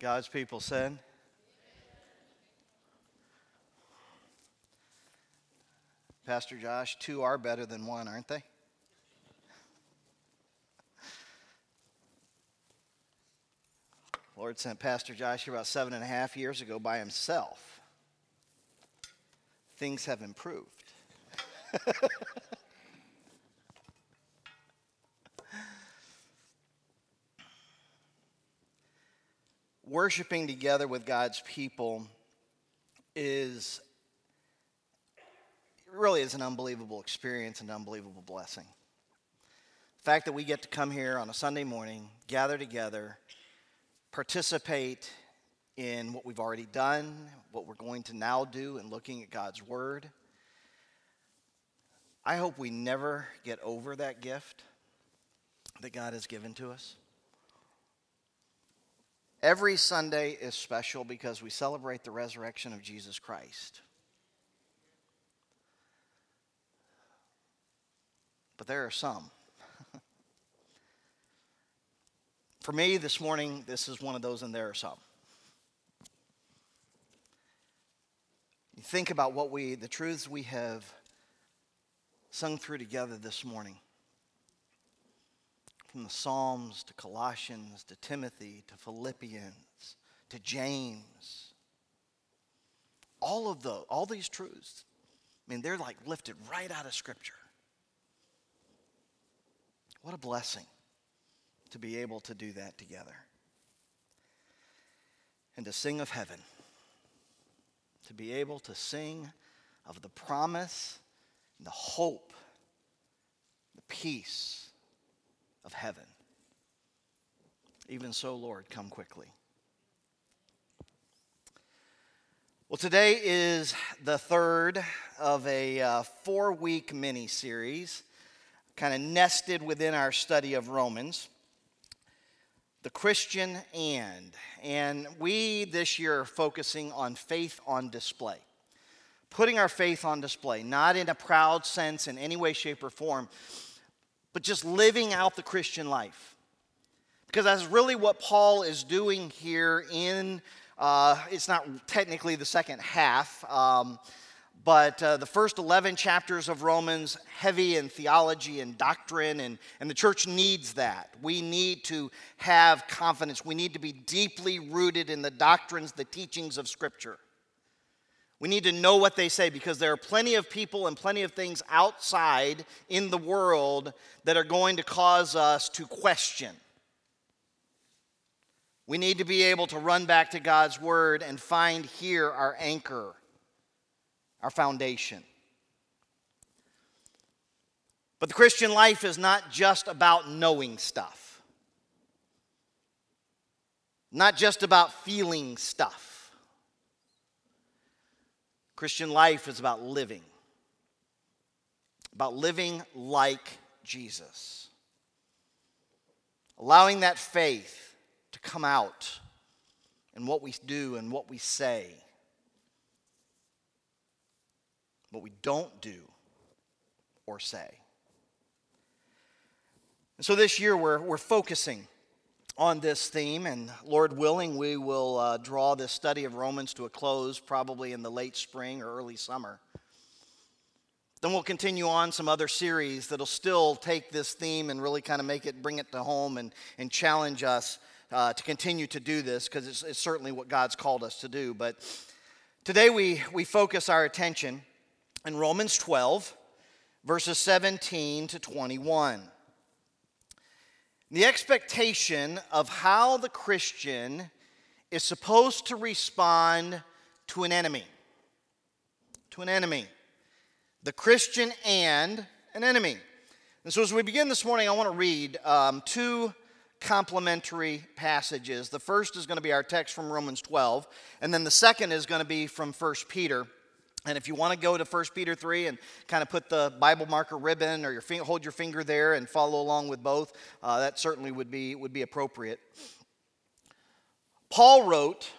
God's people said. Pastor Josh, two are better than one, aren't they? Lord sent Pastor Josh here about seven and a half years ago by himself. Things have improved. Worshiping together with God's people is really is an unbelievable experience and unbelievable blessing. The fact that we get to come here on a Sunday morning, gather together, participate in what we've already done, what we're going to now do, and looking at God's Word. I hope we never get over that gift that God has given to us. Every Sunday is special because we celebrate the resurrection of Jesus Christ. But there are some For me this morning, this is one of those, and there are some. You think about what we, the truths we have sung through together this morning. From the Psalms to Colossians to Timothy to Philippians to James. All of the, all these truths, I mean, they're like lifted right out of Scripture. What a blessing to be able to do that together. And to sing of heaven, to be able to sing of the promise, the hope, the peace of heaven. Even so, Lord, come quickly. Well, today is the third of a uh, four week mini series, kind of nested within our study of Romans the Christian and. And we this year are focusing on faith on display. Putting our faith on display, not in a proud sense in any way, shape, or form, but just living out the Christian life. Because that's really what Paul is doing here in, uh, it's not technically the second half. Um, but uh, the first 11 chapters of Romans, heavy in theology and doctrine, and, and the church needs that. We need to have confidence. We need to be deeply rooted in the doctrines, the teachings of Scripture. We need to know what they say because there are plenty of people and plenty of things outside in the world that are going to cause us to question. We need to be able to run back to God's Word and find here our anchor our foundation. But the Christian life is not just about knowing stuff, not just about feeling stuff. Christian life is about living, about living like Jesus, allowing that faith to come out in what we do and what we say what we don't do or say. And so this year we're, we're focusing on this theme, and Lord willing, we will uh, draw this study of Romans to a close probably in the late spring or early summer. Then we'll continue on some other series that'll still take this theme and really kind of make it, bring it to home and, and challenge us uh, to continue to do this because it's, it's certainly what God's called us to do. But today we, we focus our attention in Romans 12, verses 17 to 21. The expectation of how the Christian is supposed to respond to an enemy. To an enemy. The Christian and an enemy. And so, as we begin this morning, I want to read um, two complementary passages. The first is going to be our text from Romans 12, and then the second is going to be from 1 Peter and if you want to go to 1 Peter 3 and kind of put the Bible marker ribbon or your finger, hold your finger there and follow along with both, uh, that certainly would be, would be appropriate. Paul wrote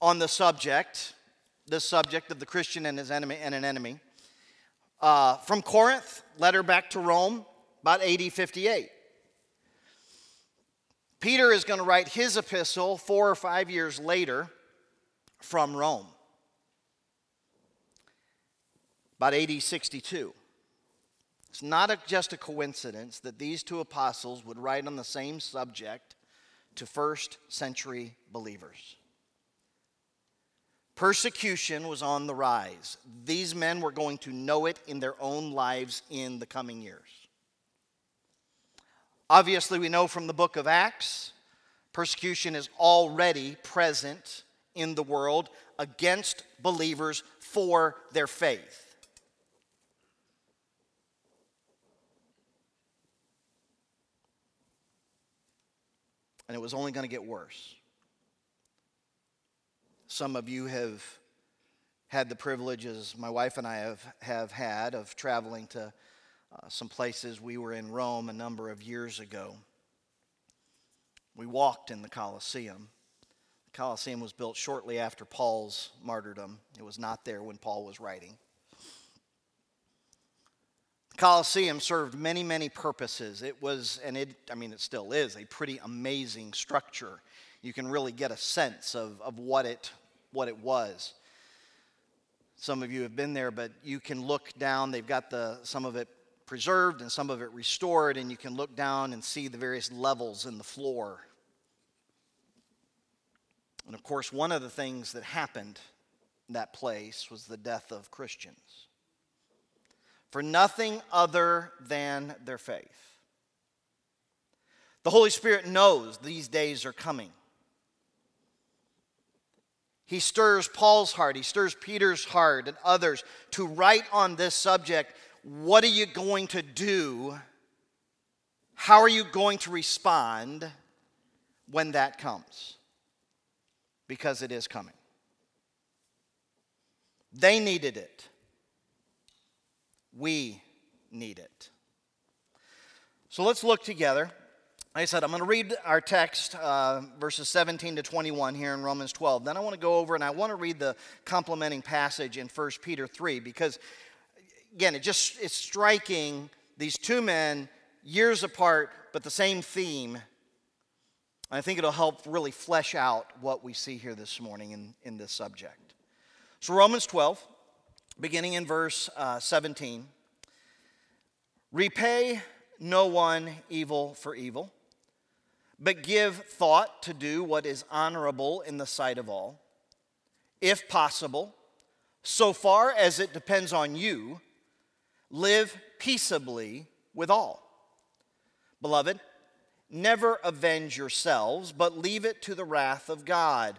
on the subject, the subject of the Christian and his enemy and an enemy, uh, from Corinth, letter back to Rome, about AD 58. Peter is going to write his epistle four or five years later from Rome, about AD 62. It's not a, just a coincidence that these two apostles would write on the same subject to first century believers. Persecution was on the rise. These men were going to know it in their own lives in the coming years. Obviously, we know from the book of Acts, persecution is already present in the world against believers for their faith. And it was only going to get worse. Some of you have had the privileges my wife and I have, have had of traveling to uh, some places. We were in Rome a number of years ago. We walked in the Colosseum. The Colosseum was built shortly after Paul's martyrdom, it was not there when Paul was writing. Colosseum served many, many purposes. It was, and it, I mean, it still is, a pretty amazing structure. You can really get a sense of, of what, it, what it was. Some of you have been there, but you can look down. They've got the, some of it preserved and some of it restored, and you can look down and see the various levels in the floor. And of course, one of the things that happened in that place was the death of Christians for nothing other than their faith. The Holy Spirit knows these days are coming. He stirs Paul's heart, he stirs Peter's heart, and others to write on this subject what are you going to do? How are you going to respond when that comes? Because it is coming. They needed it. We need it. So let's look together. Like I said, I'm going to read our text, uh, verses 17 to 21 here in Romans 12. Then I want to go over and I want to read the complementing passage in 1 Peter 3 because again, it just it's striking these two men years apart, but the same theme. I think it'll help really flesh out what we see here this morning in, in this subject. So, Romans 12, beginning in verse uh, 17 Repay no one evil for evil, but give thought to do what is honorable in the sight of all. If possible, so far as it depends on you, live peaceably with all. Beloved, never avenge yourselves, but leave it to the wrath of God.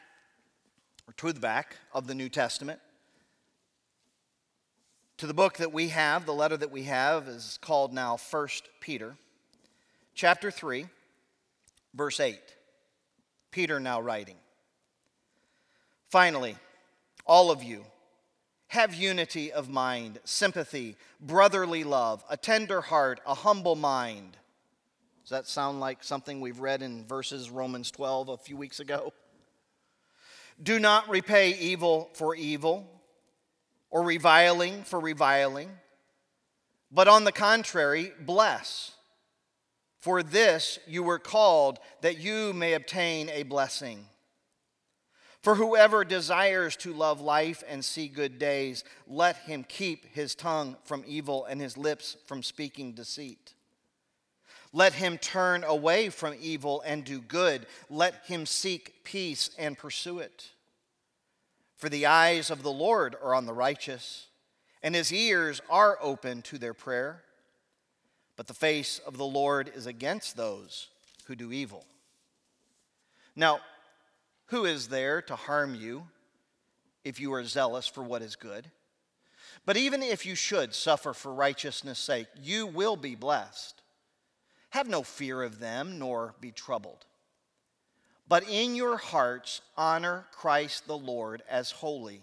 or to the back of the New Testament, to the book that we have, the letter that we have is called now First Peter, chapter 3, verse 8. Peter now writing. Finally, all of you, have unity of mind, sympathy, brotherly love, a tender heart, a humble mind. Does that sound like something we've read in verses Romans 12 a few weeks ago? Do not repay evil for evil or reviling for reviling, but on the contrary, bless. For this you were called that you may obtain a blessing. For whoever desires to love life and see good days, let him keep his tongue from evil and his lips from speaking deceit. Let him turn away from evil and do good. Let him seek peace and pursue it. For the eyes of the Lord are on the righteous, and his ears are open to their prayer. But the face of the Lord is against those who do evil. Now, who is there to harm you if you are zealous for what is good? But even if you should suffer for righteousness' sake, you will be blessed. Have no fear of them, nor be troubled. but in your hearts honor Christ the Lord as holy,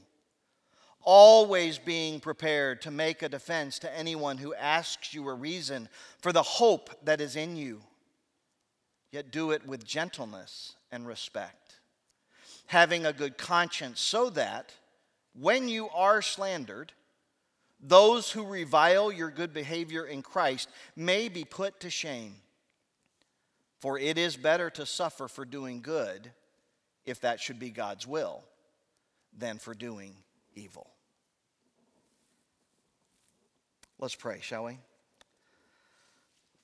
always being prepared to make a defense to anyone who asks you a reason for the hope that is in you. Yet do it with gentleness and respect, having a good conscience, so that when you are slandered, those who revile your good behavior in Christ may be put to shame. For it is better to suffer for doing good, if that should be God's will, than for doing evil. Let's pray, shall we?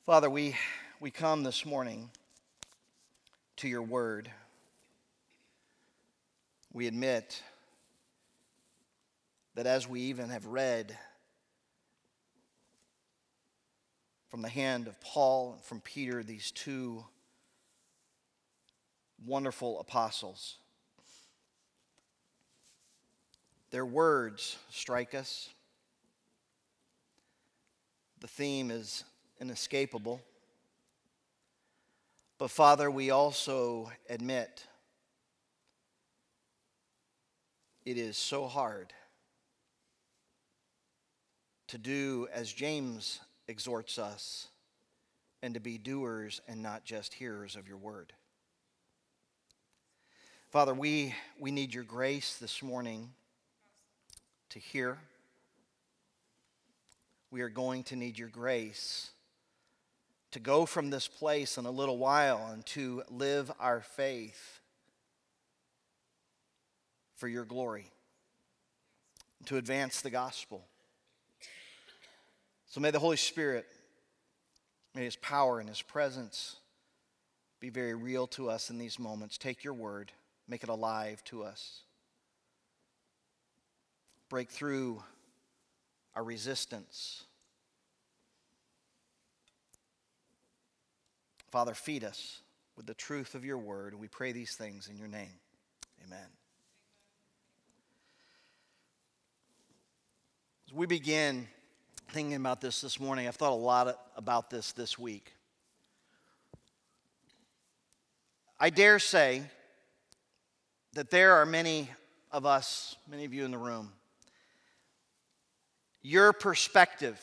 Father, we, we come this morning to your word. We admit that as we even have read from the hand of Paul and from Peter, these two wonderful apostles, their words strike us. The theme is inescapable. But Father, we also admit it is so hard to do as James exhorts us and to be doers and not just hearers of your word. Father, we, we need your grace this morning to hear. We are going to need your grace to go from this place in a little while and to live our faith for your glory, to advance the gospel. So may the Holy Spirit, may His power and His presence be very real to us in these moments. Take your word, make it alive to us. Break through our resistance. Father, feed us with the truth of your word. And we pray these things in your name. Amen. As we begin thinking about this this morning. I've thought a lot about this this week. I dare say that there are many of us, many of you in the room, your perspective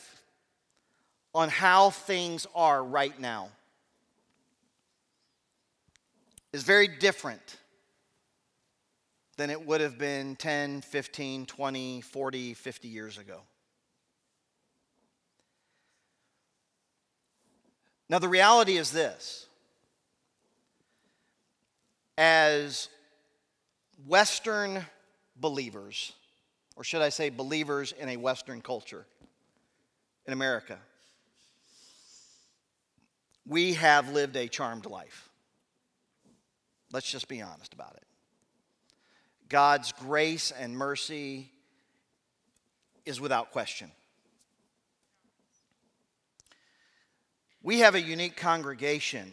on how things are right now is very different than it would have been 10, 15, 20, 40, 50 years ago. Now, the reality is this as Western believers, or should I say believers in a Western culture in America, we have lived a charmed life. Let's just be honest about it. God's grace and mercy is without question. We have a unique congregation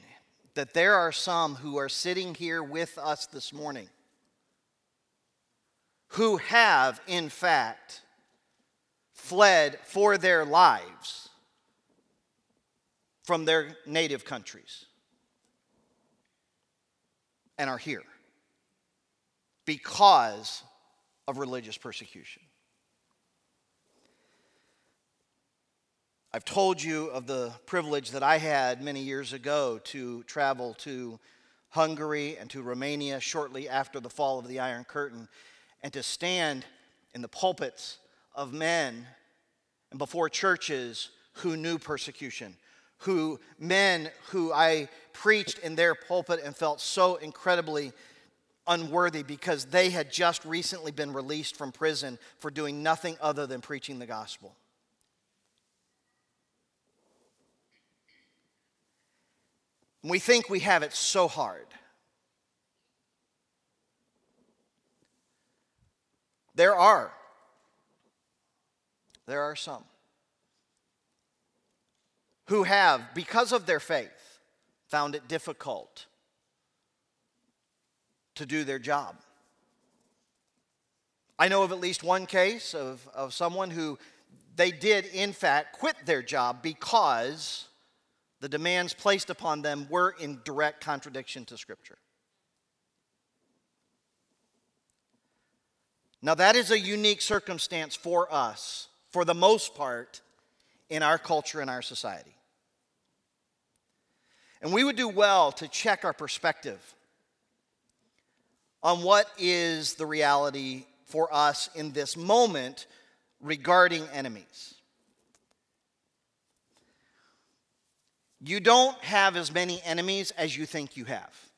that there are some who are sitting here with us this morning who have, in fact, fled for their lives from their native countries and are here because of religious persecution. I've told you of the privilege that I had many years ago to travel to Hungary and to Romania shortly after the fall of the Iron Curtain and to stand in the pulpits of men and before churches who knew persecution, who men who I preached in their pulpit and felt so incredibly unworthy because they had just recently been released from prison for doing nothing other than preaching the gospel. We think we have it so hard. There are. There are some who have, because of their faith, found it difficult to do their job. I know of at least one case of, of someone who they did, in fact, quit their job because the demands placed upon them were in direct contradiction to Scripture. Now, that is a unique circumstance for us, for the most part, in our culture and our society. And we would do well to check our perspective on what is the reality for us in this moment regarding enemies. You don't have as many enemies as you think you have.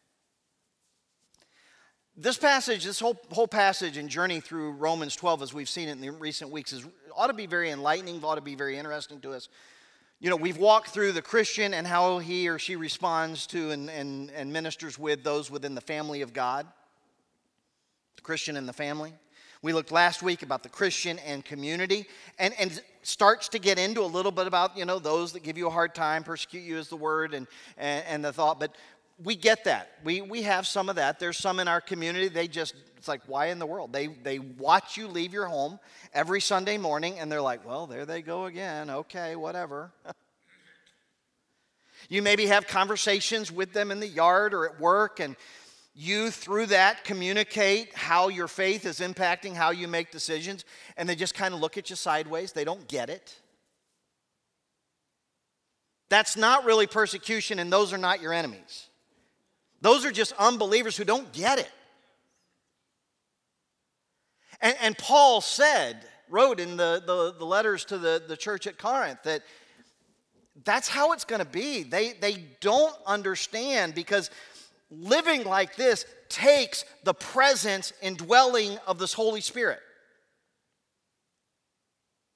This passage, this whole, whole passage and journey through Romans 12, as we've seen it in the recent weeks, is, ought to be very enlightening, ought to be very interesting to us. You know, we've walked through the Christian and how he or she responds to and, and, and ministers with those within the family of God, the Christian and the family. We looked last week about the Christian and community and, and starts to get into a little bit about, you know, those that give you a hard time, persecute you is the word and, and, and the thought. But we get that. We, we have some of that. There's some in our community, they just, it's like, why in the world? They, they watch you leave your home every Sunday morning and they're like, well, there they go again. Okay, whatever. you maybe have conversations with them in the yard or at work and you through that communicate how your faith is impacting how you make decisions and they just kind of look at you sideways they don't get it. That's not really persecution and those are not your enemies. Those are just unbelievers who don't get it. And, and paul said wrote in the, the, the letters to the, the church at corinth that that's how it's going to be. They, they don't understand because living like this takes the presence and dwelling of this Holy Spirit.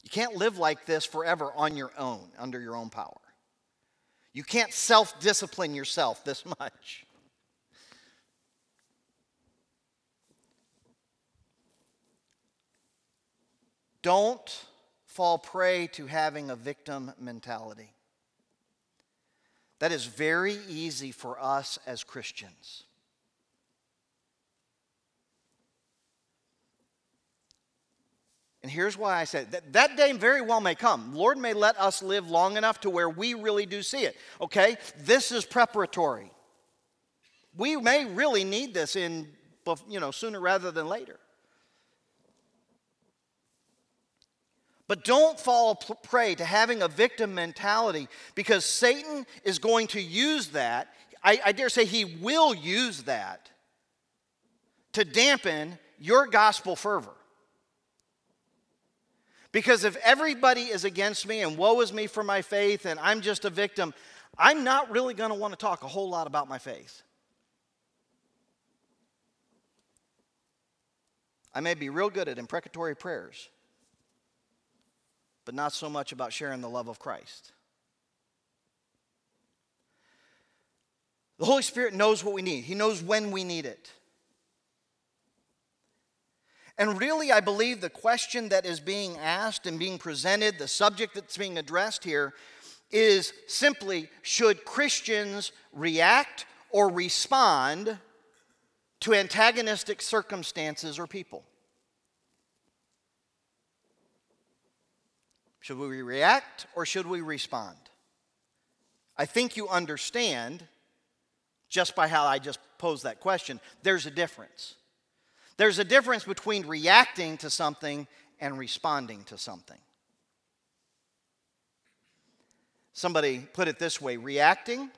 You can't live like this forever on your own, under your own power. You can't self discipline yourself this much. Don't fall prey to having a victim mentality. That is very easy for us as Christians. And here's why I said that, that day very well may come. Lord may let us live long enough to where we really do see it. Okay? This is preparatory. We may really need this in you know sooner rather than later. But don't fall prey to having a victim mentality because Satan is going to use that. I, I, dare say he will use that to dampen your gospel fervor. Because if everybody is against me and woe is me for my faith and I'm just a victim, I'm not really going to want to talk a whole lot about my faith. I may be real good at imprecatory prayers but not so much about sharing the love of Christ. The Holy Spirit knows what we need, He knows when we need it. And really, I believe the question that is being asked and being presented, the subject that's being addressed here, is simply should Christians react or respond to antagonistic circumstances or people? Should we react or should we respond? I think you understand just by how I just posed that question, there's a difference. There's a difference between reacting to something and responding to something. Somebody put it this way reacting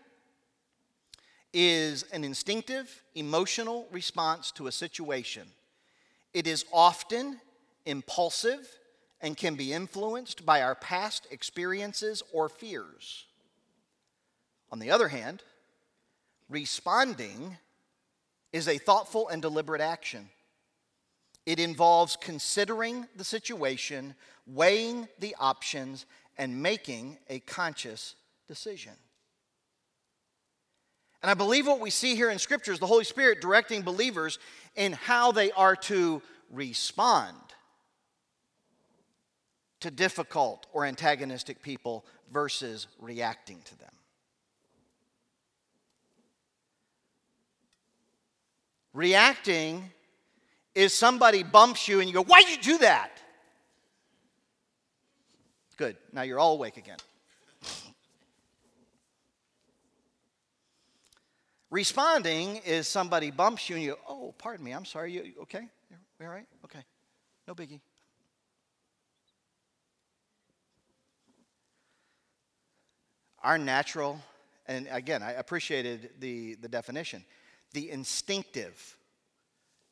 is an instinctive, emotional response to a situation. It is often impulsive and can be influenced by our past experiences or fears. On the other hand, responding is a thoughtful and deliberate action. It involves considering the situation, weighing the options, and making a conscious decision. And I believe what we see here in Scripture is the Holy Spirit directing believers in how they are to respond to difficult or antagonistic people versus reacting to them. Reacting is somebody bumps you and you go, Why'd you do that? Good. Now you're all awake again. Responding is somebody bumps you and you go, Oh, pardon me, I'm sorry. You okay? You all right? Okay. No biggie. Our natural, and again, I appreciated the, the definition, the instinctive,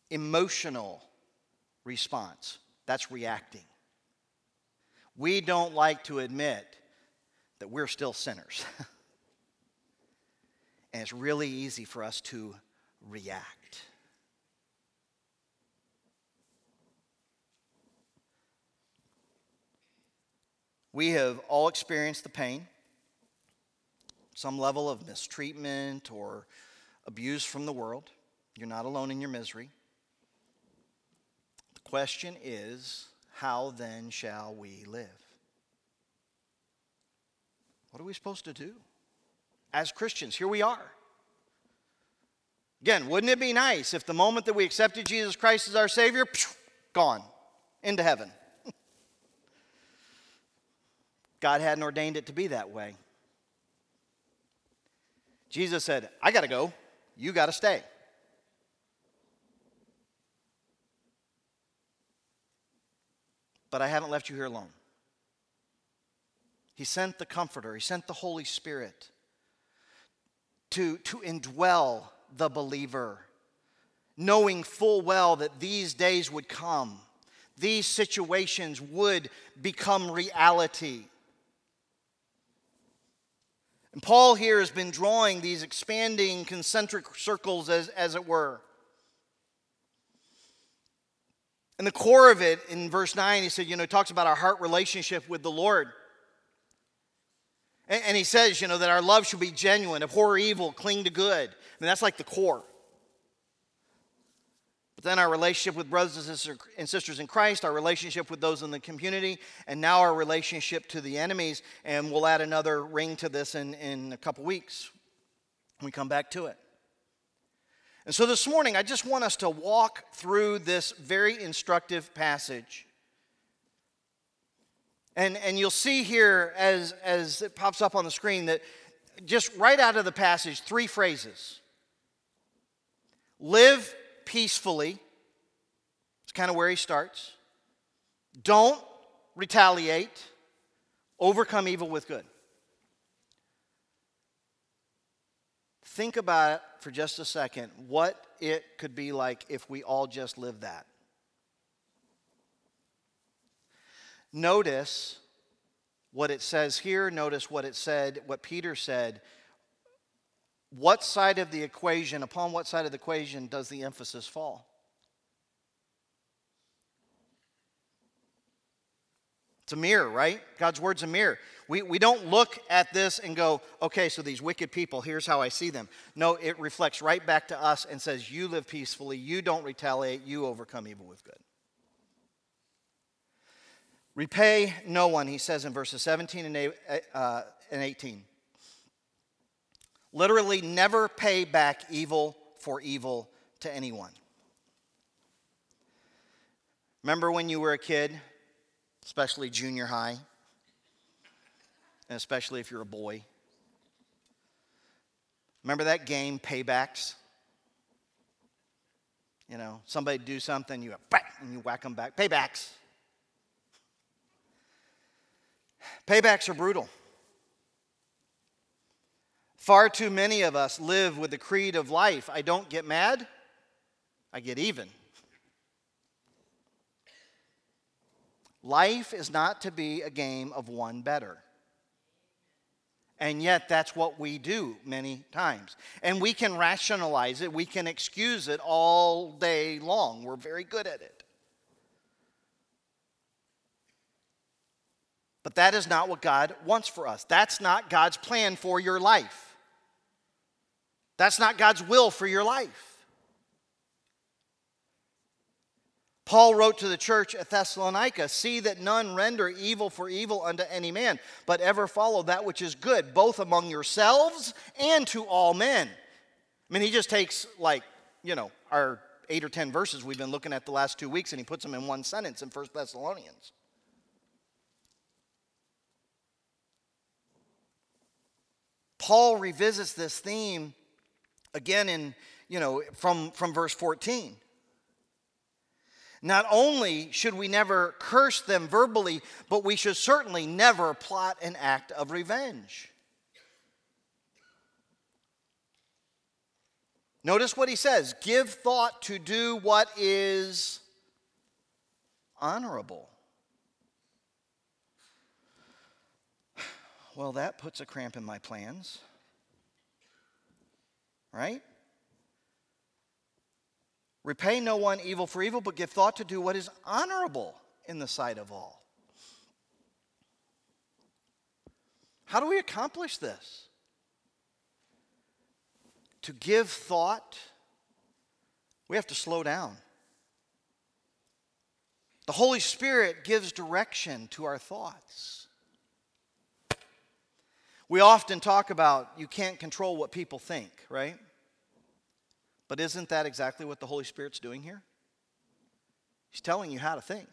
emotional response. That's reacting. We don't like to admit that we're still sinners. and it's really easy for us to react. We have all experienced the pain, some level of mistreatment or abuse from the world. You're not alone in your misery. The question is how then shall we live? What are we supposed to do? As Christians, here we are. Again, wouldn't it be nice if the moment that we accepted Jesus Christ as our Savior, gone into heaven? God hadn't ordained it to be that way. Jesus said, I got to go, you got to stay. But I haven't left you here alone. He sent the Comforter, He sent the Holy Spirit to, to indwell the believer, knowing full well that these days would come, these situations would become reality. And Paul here has been drawing these expanding concentric circles, as, as it were. And the core of it in verse 9, he said, you know, he talks about our heart relationship with the Lord. And, and he says, you know, that our love should be genuine, abhor evil, cling to good. I mean, that's like the core then our relationship with brothers and sisters in Christ, our relationship with those in the community, and now our relationship to the enemies. And we'll add another ring to this in, in a couple weeks when we come back to it. And so this morning, I just want us to walk through this very instructive passage. And, and you'll see here as, as it pops up on the screen that just right out of the passage, three phrases live peacefully. It's kind of where he starts. Don't retaliate, overcome evil with good. Think about it for just a second what it could be like if we all just lived that. Notice what it says here, notice what it said, what Peter said what side of the equation, upon what side of the equation does the emphasis fall? It's a mirror, right? God's word's a mirror. We, we don't look at this and go, okay, so these wicked people, here's how I see them. No, it reflects right back to us and says, you live peacefully, you don't retaliate, you overcome evil with good. Repay no one, he says in verses 17 and, uh, and 18. Literally, never pay back evil for evil to anyone. Remember when you were a kid, especially junior high, and especially if you're a boy? Remember that game, Paybacks? You know, somebody do something, you and you whack them back. Paybacks. Paybacks are brutal. Far too many of us live with the creed of life I don't get mad, I get even. Life is not to be a game of one better. And yet, that's what we do many times. And we can rationalize it, we can excuse it all day long. We're very good at it. But that is not what God wants for us. That's not God's plan for your life. That's not God's will for your life. Paul wrote to the church at Thessalonica See that none render evil for evil unto any man, but ever follow that which is good, both among yourselves and to all men. I mean, he just takes, like, you know, our eight or ten verses we've been looking at the last two weeks and he puts them in one sentence in First Thessalonians. Paul revisits this theme again in, you know, from, from verse 14. Not only should we never curse them verbally, but we should certainly never plot an act of revenge. Notice what he says give thought to do what is honorable. Well, that puts a cramp in my plans. Right? Repay no one evil for evil, but give thought to do what is honorable in the sight of all. How do we accomplish this? to give thought, we have to slow down. The Holy Spirit gives direction to our thoughts. We often talk about you can't control what people think, right? But isn't that exactly what the Holy Spirit's doing here? He's telling you how to think.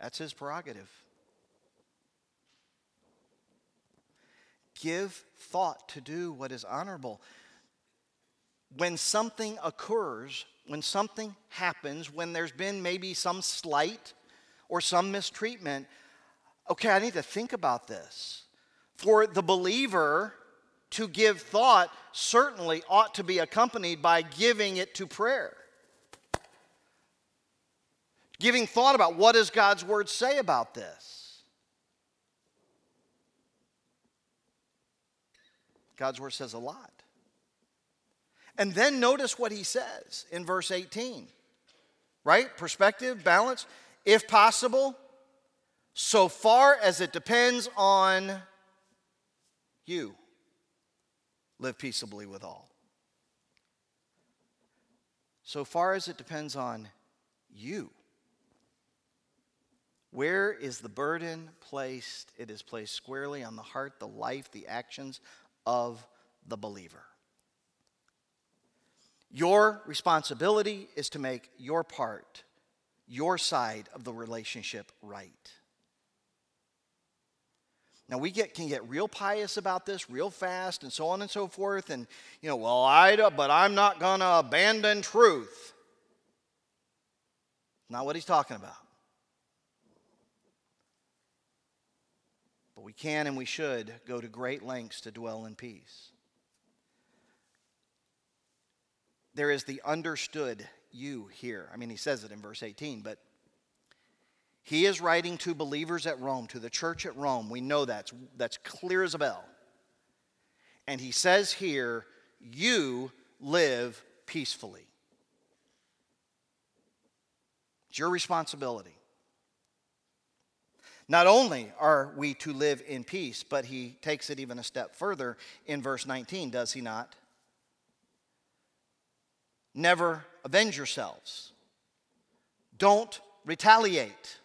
That's his prerogative. Give thought to do what is honorable. When something occurs, when something happens, when there's been maybe some slight or some mistreatment, okay, I need to think about this. For the believer to give thought certainly ought to be accompanied by giving it to prayer. Giving thought about what does God's word say about this? God's word says a lot. And then notice what he says in verse 18. Right? Perspective, balance. If possible, so far as it depends on you, live peaceably with all. So far as it depends on you. Where is the burden placed? It is placed squarely on the heart, the life, the actions of the believer. Your responsibility is to make your part, your side of the relationship right. Now we get, can get real pious about this real fast and so on and so forth, and you know, well, I but I'm not gonna abandon truth. Not what he's talking about. But we can and we should go to great lengths to dwell in peace. There is the understood you here. I mean, he says it in verse 18, but he is writing to believers at Rome, to the church at Rome. We know that's, that's clear as a bell. And he says here, you live peacefully. It's your responsibility. Not only are we to live in peace, but he takes it even a step further in verse 19, does he not? Never avenge yourselves. Don't retaliate.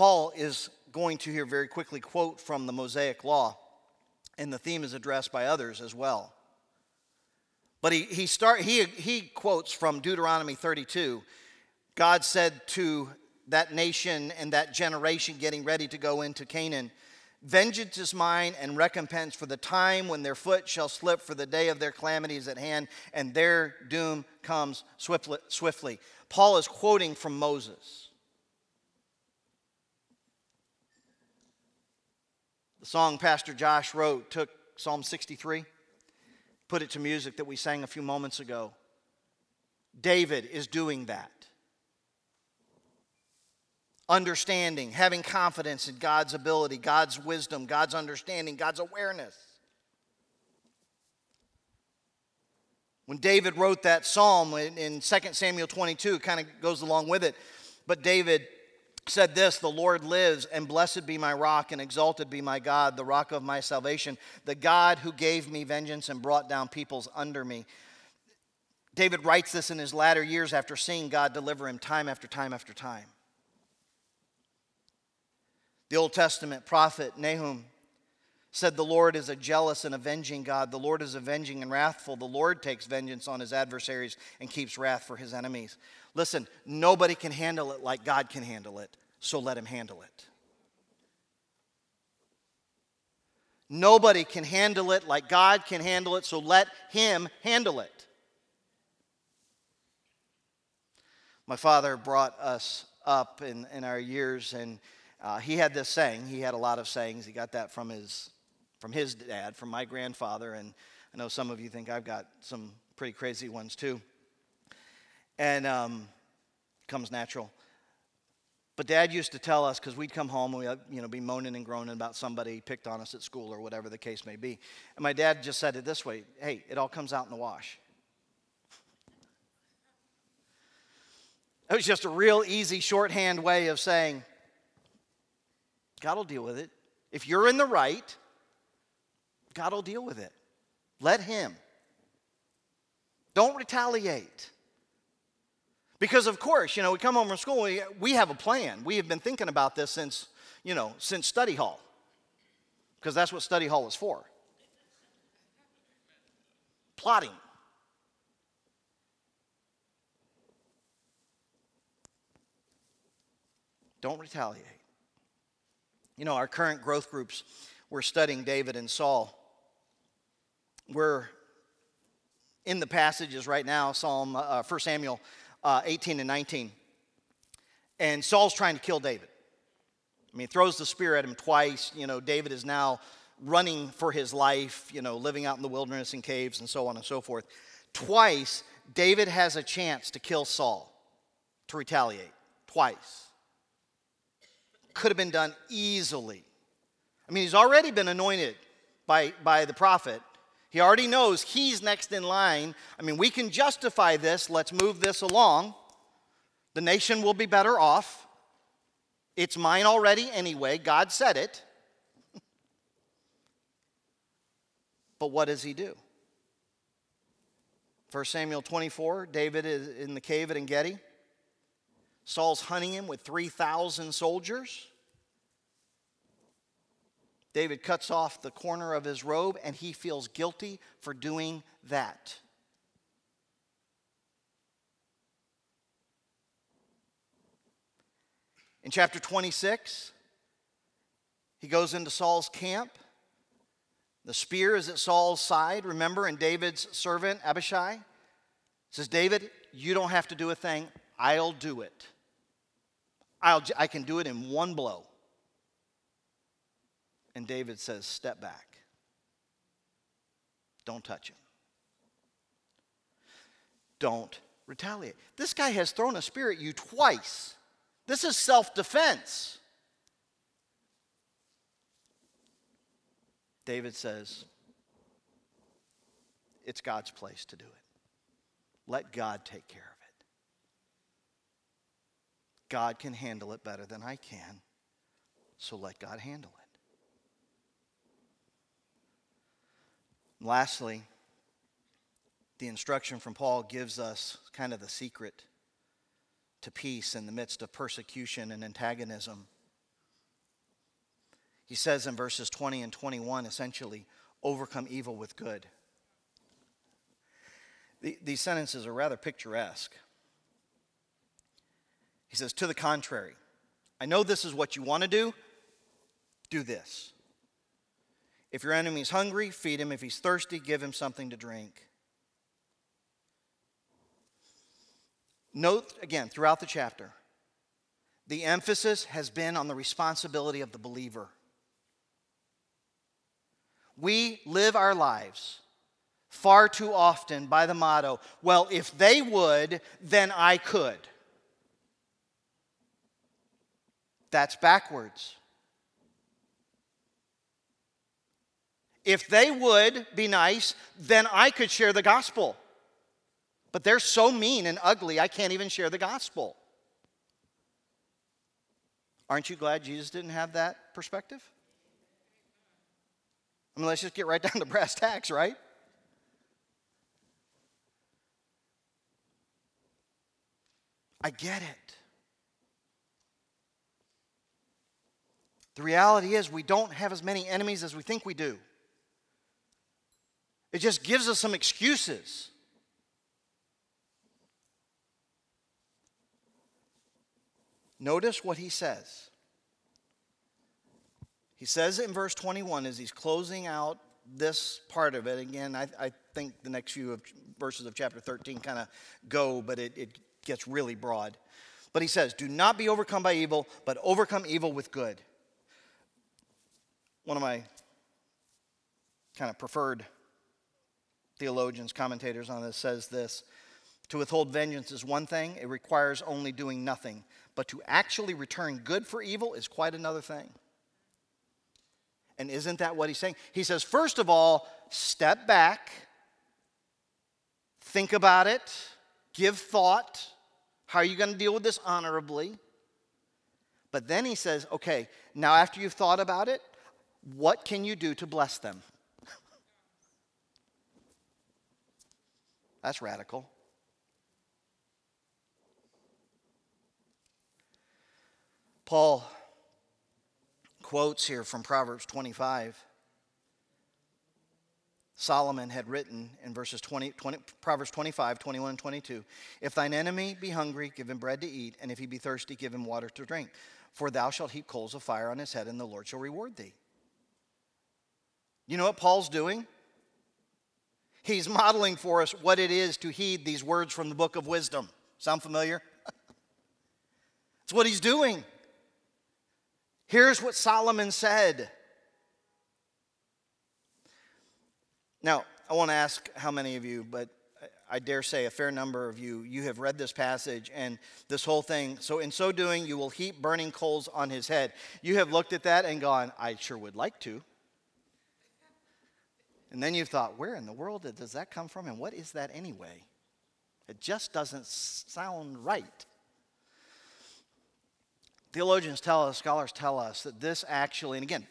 Paul is going to here very quickly quote from the Mosaic Law, and the theme is addressed by others as well. But he, he, start, he, he quotes from Deuteronomy 32. God said to that nation and that generation getting ready to go into Canaan. Vengeance is mine and recompense for the time when their foot shall slip, for the day of their calamity is at hand, and their doom comes swiftly. Paul is quoting from Moses. The song Pastor Josh wrote took Psalm 63, put it to music that we sang a few moments ago. David is doing that understanding, having confidence in God's ability, God's wisdom, God's understanding, God's awareness. When David wrote that psalm in 2 Samuel 22, it kind of goes along with it. But David said this The Lord lives, and blessed be my rock, and exalted be my God, the rock of my salvation, the God who gave me vengeance and brought down peoples under me. David writes this in his latter years after seeing God deliver him time after time after time. The Old Testament prophet Nahum said, The Lord is a jealous and avenging God. The Lord is avenging and wrathful. The Lord takes vengeance on his adversaries and keeps wrath for his enemies. Listen, nobody can handle it like God can handle it, so let him handle it. Nobody can handle it like God can handle it, so let him handle it. My father brought us up in, in our years, and uh, he had this saying. He had a lot of sayings. He got that from his, from his dad, from my grandfather, and I know some of you think I've got some pretty crazy ones too. And um, comes natural. But dad used to tell us, because we'd come home and we'd uh, you know, be moaning and groaning about somebody picked on us at school or whatever the case may be. And my dad just said it this way hey, it all comes out in the wash. It was just a real easy shorthand way of saying, God will deal with it. If you're in the right, God will deal with it. Let Him. Don't retaliate. Because, of course, you know, we come home from school, we, we have a plan. We have been thinking about this since, you know, since study hall. Because that's what study hall is for. Plotting. Don't retaliate. You know, our current growth groups, we're studying David and Saul. We're in the passages right now, Psalm, uh, 1 Samuel uh, 18 and 19. And Saul's trying to kill David. I mean, throws the spear at him twice. You know, David is now running for his life, you know, living out in the wilderness in caves and so on and so forth. Twice, David has a chance to kill Saul, to retaliate. Twice. Could have been done easily. I mean, he's already been anointed by, by the prophet. He already knows he's next in line. I mean, we can justify this. Let's move this along. The nation will be better off. It's mine already anyway. God said it. but what does he do? 1 Samuel 24, David is in the cave at En Gedi. Saul's hunting him with 3,000 soldiers. David cuts off the corner of his robe and he feels guilty for doing that. In chapter 26, he goes into Saul's camp. The spear is at Saul's side, remember, and David's servant, Abishai, says, David, you don't have to do a thing. I'll do it. I'll, I can do it in one blow. And David says, Step back. Don't touch him. Don't retaliate. This guy has thrown a spear at you twice. This is self defense. David says, It's God's place to do it. Let God take care of it. God can handle it better than I can, so let God handle it. Lastly, the instruction from Paul gives us kind of the secret to peace in the midst of persecution and antagonism. He says in verses 20 and 21 essentially, overcome evil with good. The, these sentences are rather picturesque. He says, to the contrary, I know this is what you want to do, do this. If your enemy is hungry, feed him. If he's thirsty, give him something to drink. Note again throughout the chapter, the emphasis has been on the responsibility of the believer. We live our lives far too often by the motto, well, if they would, then I could. That's backwards. If they would be nice, then I could share the gospel. But they're so mean and ugly, I can't even share the gospel. Aren't you glad Jesus didn't have that perspective? I mean, let's just get right down to brass tacks, right? I get it. The reality is, we don't have as many enemies as we think we do. It just gives us some excuses. Notice what he says. He says in verse 21 as he's closing out this part of it. Again, I, I think the next few of verses of chapter 13 kind of go, but it, it gets really broad. But he says, Do not be overcome by evil, but overcome evil with good. One of my kind of preferred theologians, commentators on this says this To withhold vengeance is one thing, it requires only doing nothing. But to actually return good for evil is quite another thing. And isn't that what he's saying? He says, first of all, step back, think about it, give thought. How are you going to deal with this honorably? But then he says, okay, now after you've thought about it, what can you do to bless them? That's radical. Paul quotes here from Proverbs 25. Solomon had written in verses 20, 20, Proverbs 25, 21, and 22 If thine enemy be hungry, give him bread to eat, and if he be thirsty, give him water to drink. For thou shalt heap coals of fire on his head, and the Lord shall reward thee. You know what Paul's doing? He's modeling for us what it is to heed these words from the book of wisdom. Sound familiar? It's what he's doing. Here's what Solomon said. Now, I want to ask how many of you, but I dare say a fair number of you, you have read this passage and this whole thing. So, in so doing, you will heap burning coals on his head. You have looked at that and gone, I sure would like to. And then you've thought, where in the world does that come from? And what is that anyway? It just doesn't sound right. Theologians tell us, scholars tell us that this actually, and again,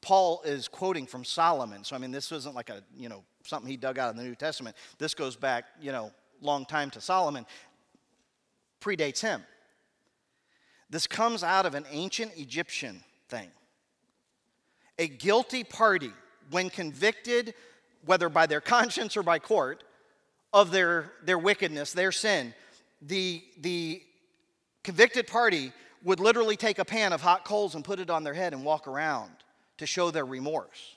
Paul is quoting from Solomon. So, I mean, this isn't like a, you know, something he dug out of the New Testament. This goes back, you know, long time to Solomon, predates him. This comes out of an ancient Egyptian thing. A guilty party when convicted, whether by their conscience or by court, of their, their wickedness, their sin, the, the convicted party would literally take a pan of hot coals and put it on their head and walk around to show their remorse.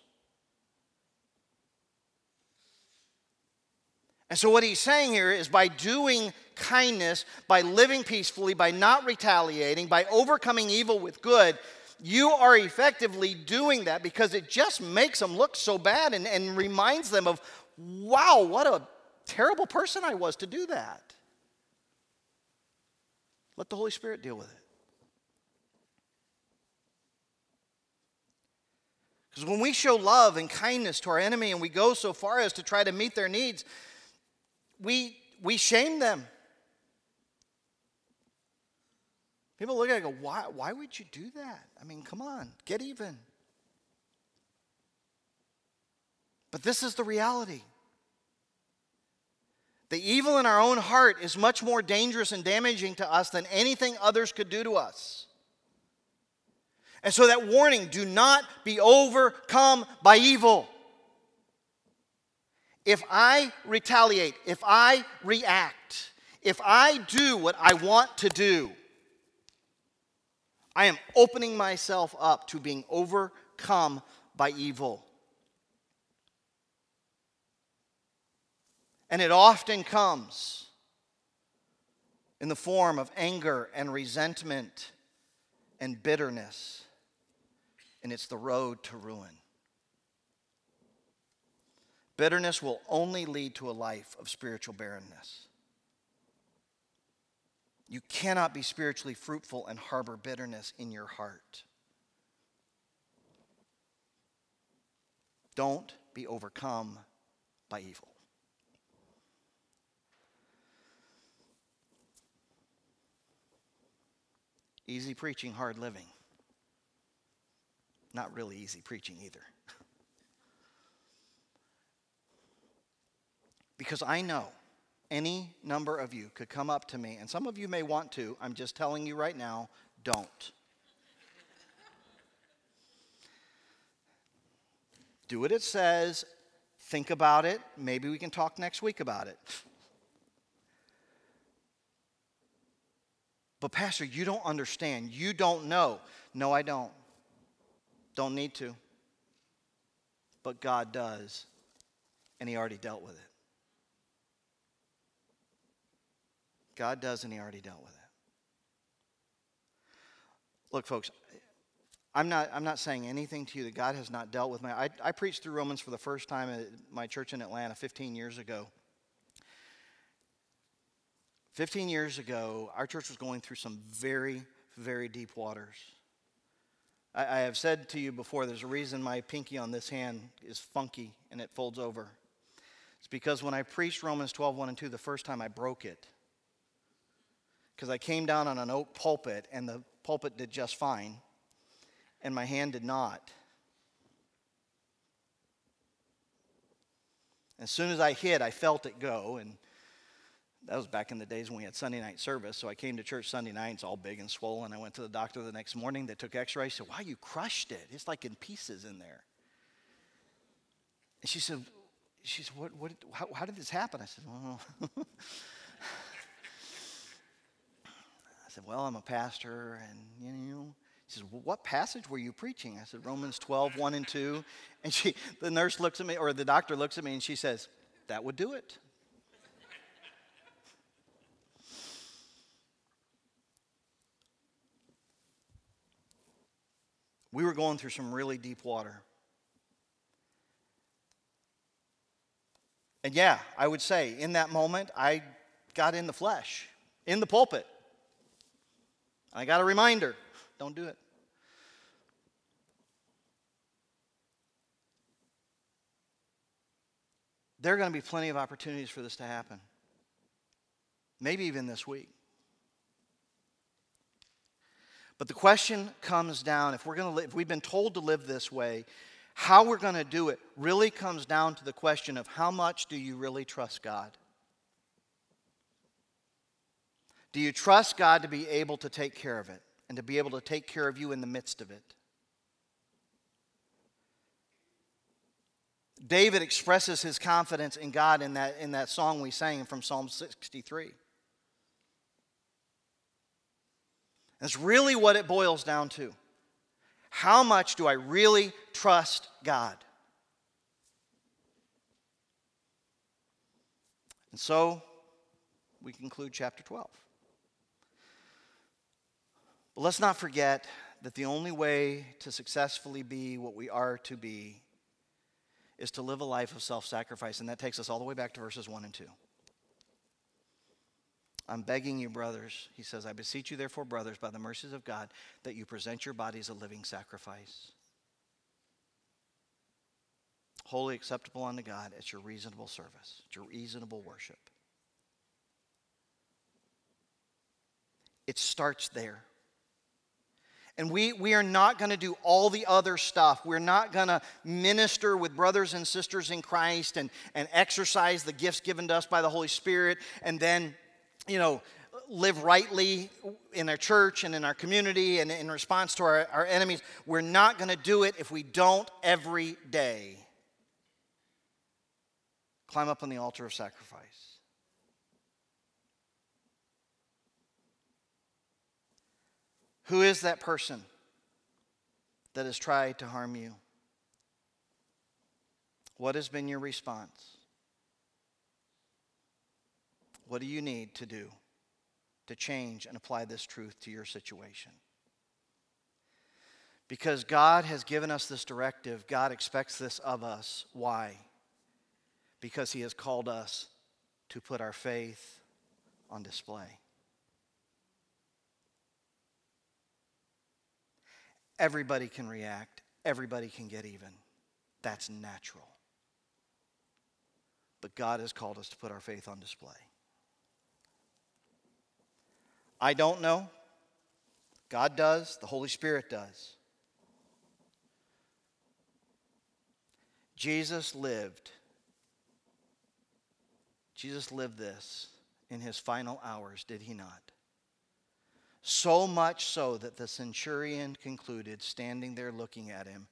And so, what he's saying here is by doing kindness, by living peacefully, by not retaliating, by overcoming evil with good, you are effectively doing that because it just makes them look so bad and, and reminds them of, wow, what a terrible person I was to do that. Let the Holy Spirit deal with it. Because when we show love and kindness to our enemy and we go so far as to try to meet their needs, we, we shame them. People look at it and go, why, why would you do that? I mean, come on, get even. But this is the reality. The evil in our own heart is much more dangerous and damaging to us than anything others could do to us. And so, that warning do not be overcome by evil. If I retaliate, if I react, if I do what I want to do, I am opening myself up to being overcome by evil. And it often comes in the form of anger and resentment and bitterness. And it's the road to ruin. Bitterness will only lead to a life of spiritual barrenness. You cannot be spiritually fruitful and harbor bitterness in your heart. Don't be overcome by evil. Easy preaching, hard living. Not really easy preaching either. because I know any number of you could come up to me, and some of you may want to. I'm just telling you right now, don't. Do what it says, think about it. Maybe we can talk next week about it. But, Pastor, you don't understand. You don't know. No, I don't. Don't need to. But God does, and He already dealt with it. God does, and He already dealt with it. Look, folks, I'm not, I'm not saying anything to you that God has not dealt with me. I, I preached through Romans for the first time at my church in Atlanta 15 years ago. 15 years ago, our church was going through some very, very deep waters. I, I have said to you before, there's a reason my pinky on this hand is funky and it folds over. It's because when I preached Romans 12, 1 and 2 the first time, I broke it. Because I came down on an oak pulpit and the pulpit did just fine, and my hand did not. As soon as I hit, I felt it go, and that was back in the days when we had Sunday night service. So I came to church Sunday night, it's all big and swollen. I went to the doctor the next morning. They took x rays. said, Wow, you crushed it. It's like in pieces in there. And she said, she said, what, what, how, how did this happen? I said, Well, said, Well, I'm a pastor, and you know. She says, well, What passage were you preaching? I said, Romans 12, 1 and 2. And she, the nurse looks at me, or the doctor looks at me, and she says, That would do it. we were going through some really deep water. And yeah, I would say in that moment, I got in the flesh, in the pulpit. I got a reminder don't do it. There are going to be plenty of opportunities for this to happen. Maybe even this week. But the question comes down if we're going to live, if we've been told to live this way, how we're going to do it really comes down to the question of how much do you really trust God? Do you trust God to be able to take care of it and to be able to take care of you in the midst of it? David expresses his confidence in God in that, in that song we sang from Psalm 63. That's really what it boils down to. How much do I really trust God? And so we conclude chapter 12. But let's not forget that the only way to successfully be what we are to be is to live a life of self sacrifice. And that takes us all the way back to verses 1 and 2. I'm begging you, brothers, he says, I beseech you, therefore, brothers, by the mercies of God, that you present your bodies a living sacrifice, holy acceptable unto God. It's your reasonable service, it's your reasonable worship. It starts there. And we, we are not going to do all the other stuff. We're not going to minister with brothers and sisters in Christ and, and exercise the gifts given to us by the Holy Spirit and then you know, live rightly in our church and in our community and in response to our, our enemies. We're not going to do it if we don't every day climb up on the altar of sacrifice. Who is that person that has tried to harm you? What has been your response? What do you need to do to change and apply this truth to your situation? Because God has given us this directive, God expects this of us. Why? Because He has called us to put our faith on display. Everybody can react, everybody can get even. That's natural. But God has called us to put our faith on display. I don't know. God does, the Holy Spirit does. Jesus lived. Jesus lived this in his final hours, did he not? So much so that the centurion concluded, standing there looking at him,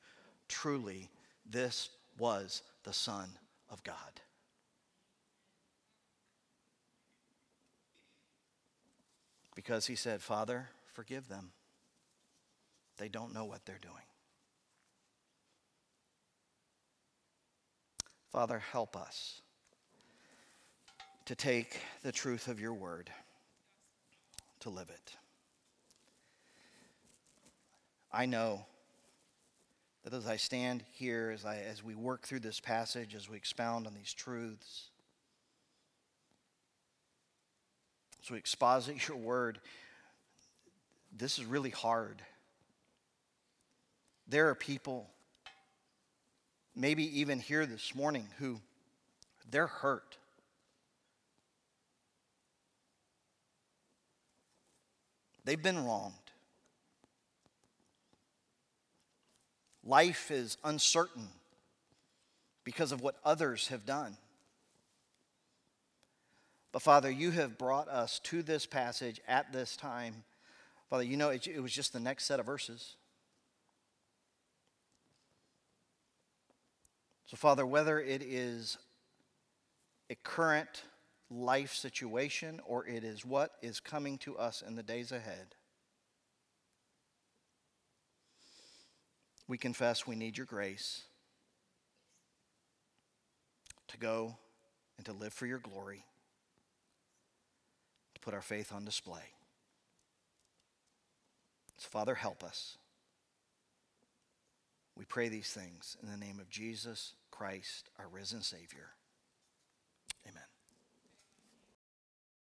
truly, this was the Son of God. because he said, Father, forgive them. They don't know what they're doing. Father, help us to take the truth of your word to live it. I know that as I stand here, as, I, as we work through this passage, as we expound on these truths, as we exposit your word, this is really hard. There are people, maybe even here this morning, who they're hurt. They've been wronged. Life is uncertain because of what others have done. But Father, you have brought us to this passage at this time. Father, you know, it, it, was just the next set of verses. So, Father, whether it is a current life situation or it is what is coming to us in the days ahead, we confess we need your grace to go and to live for your glory, to put our faith on display. So, Father, help us. We pray these things in the name of Jesus Christ, our risen Savior.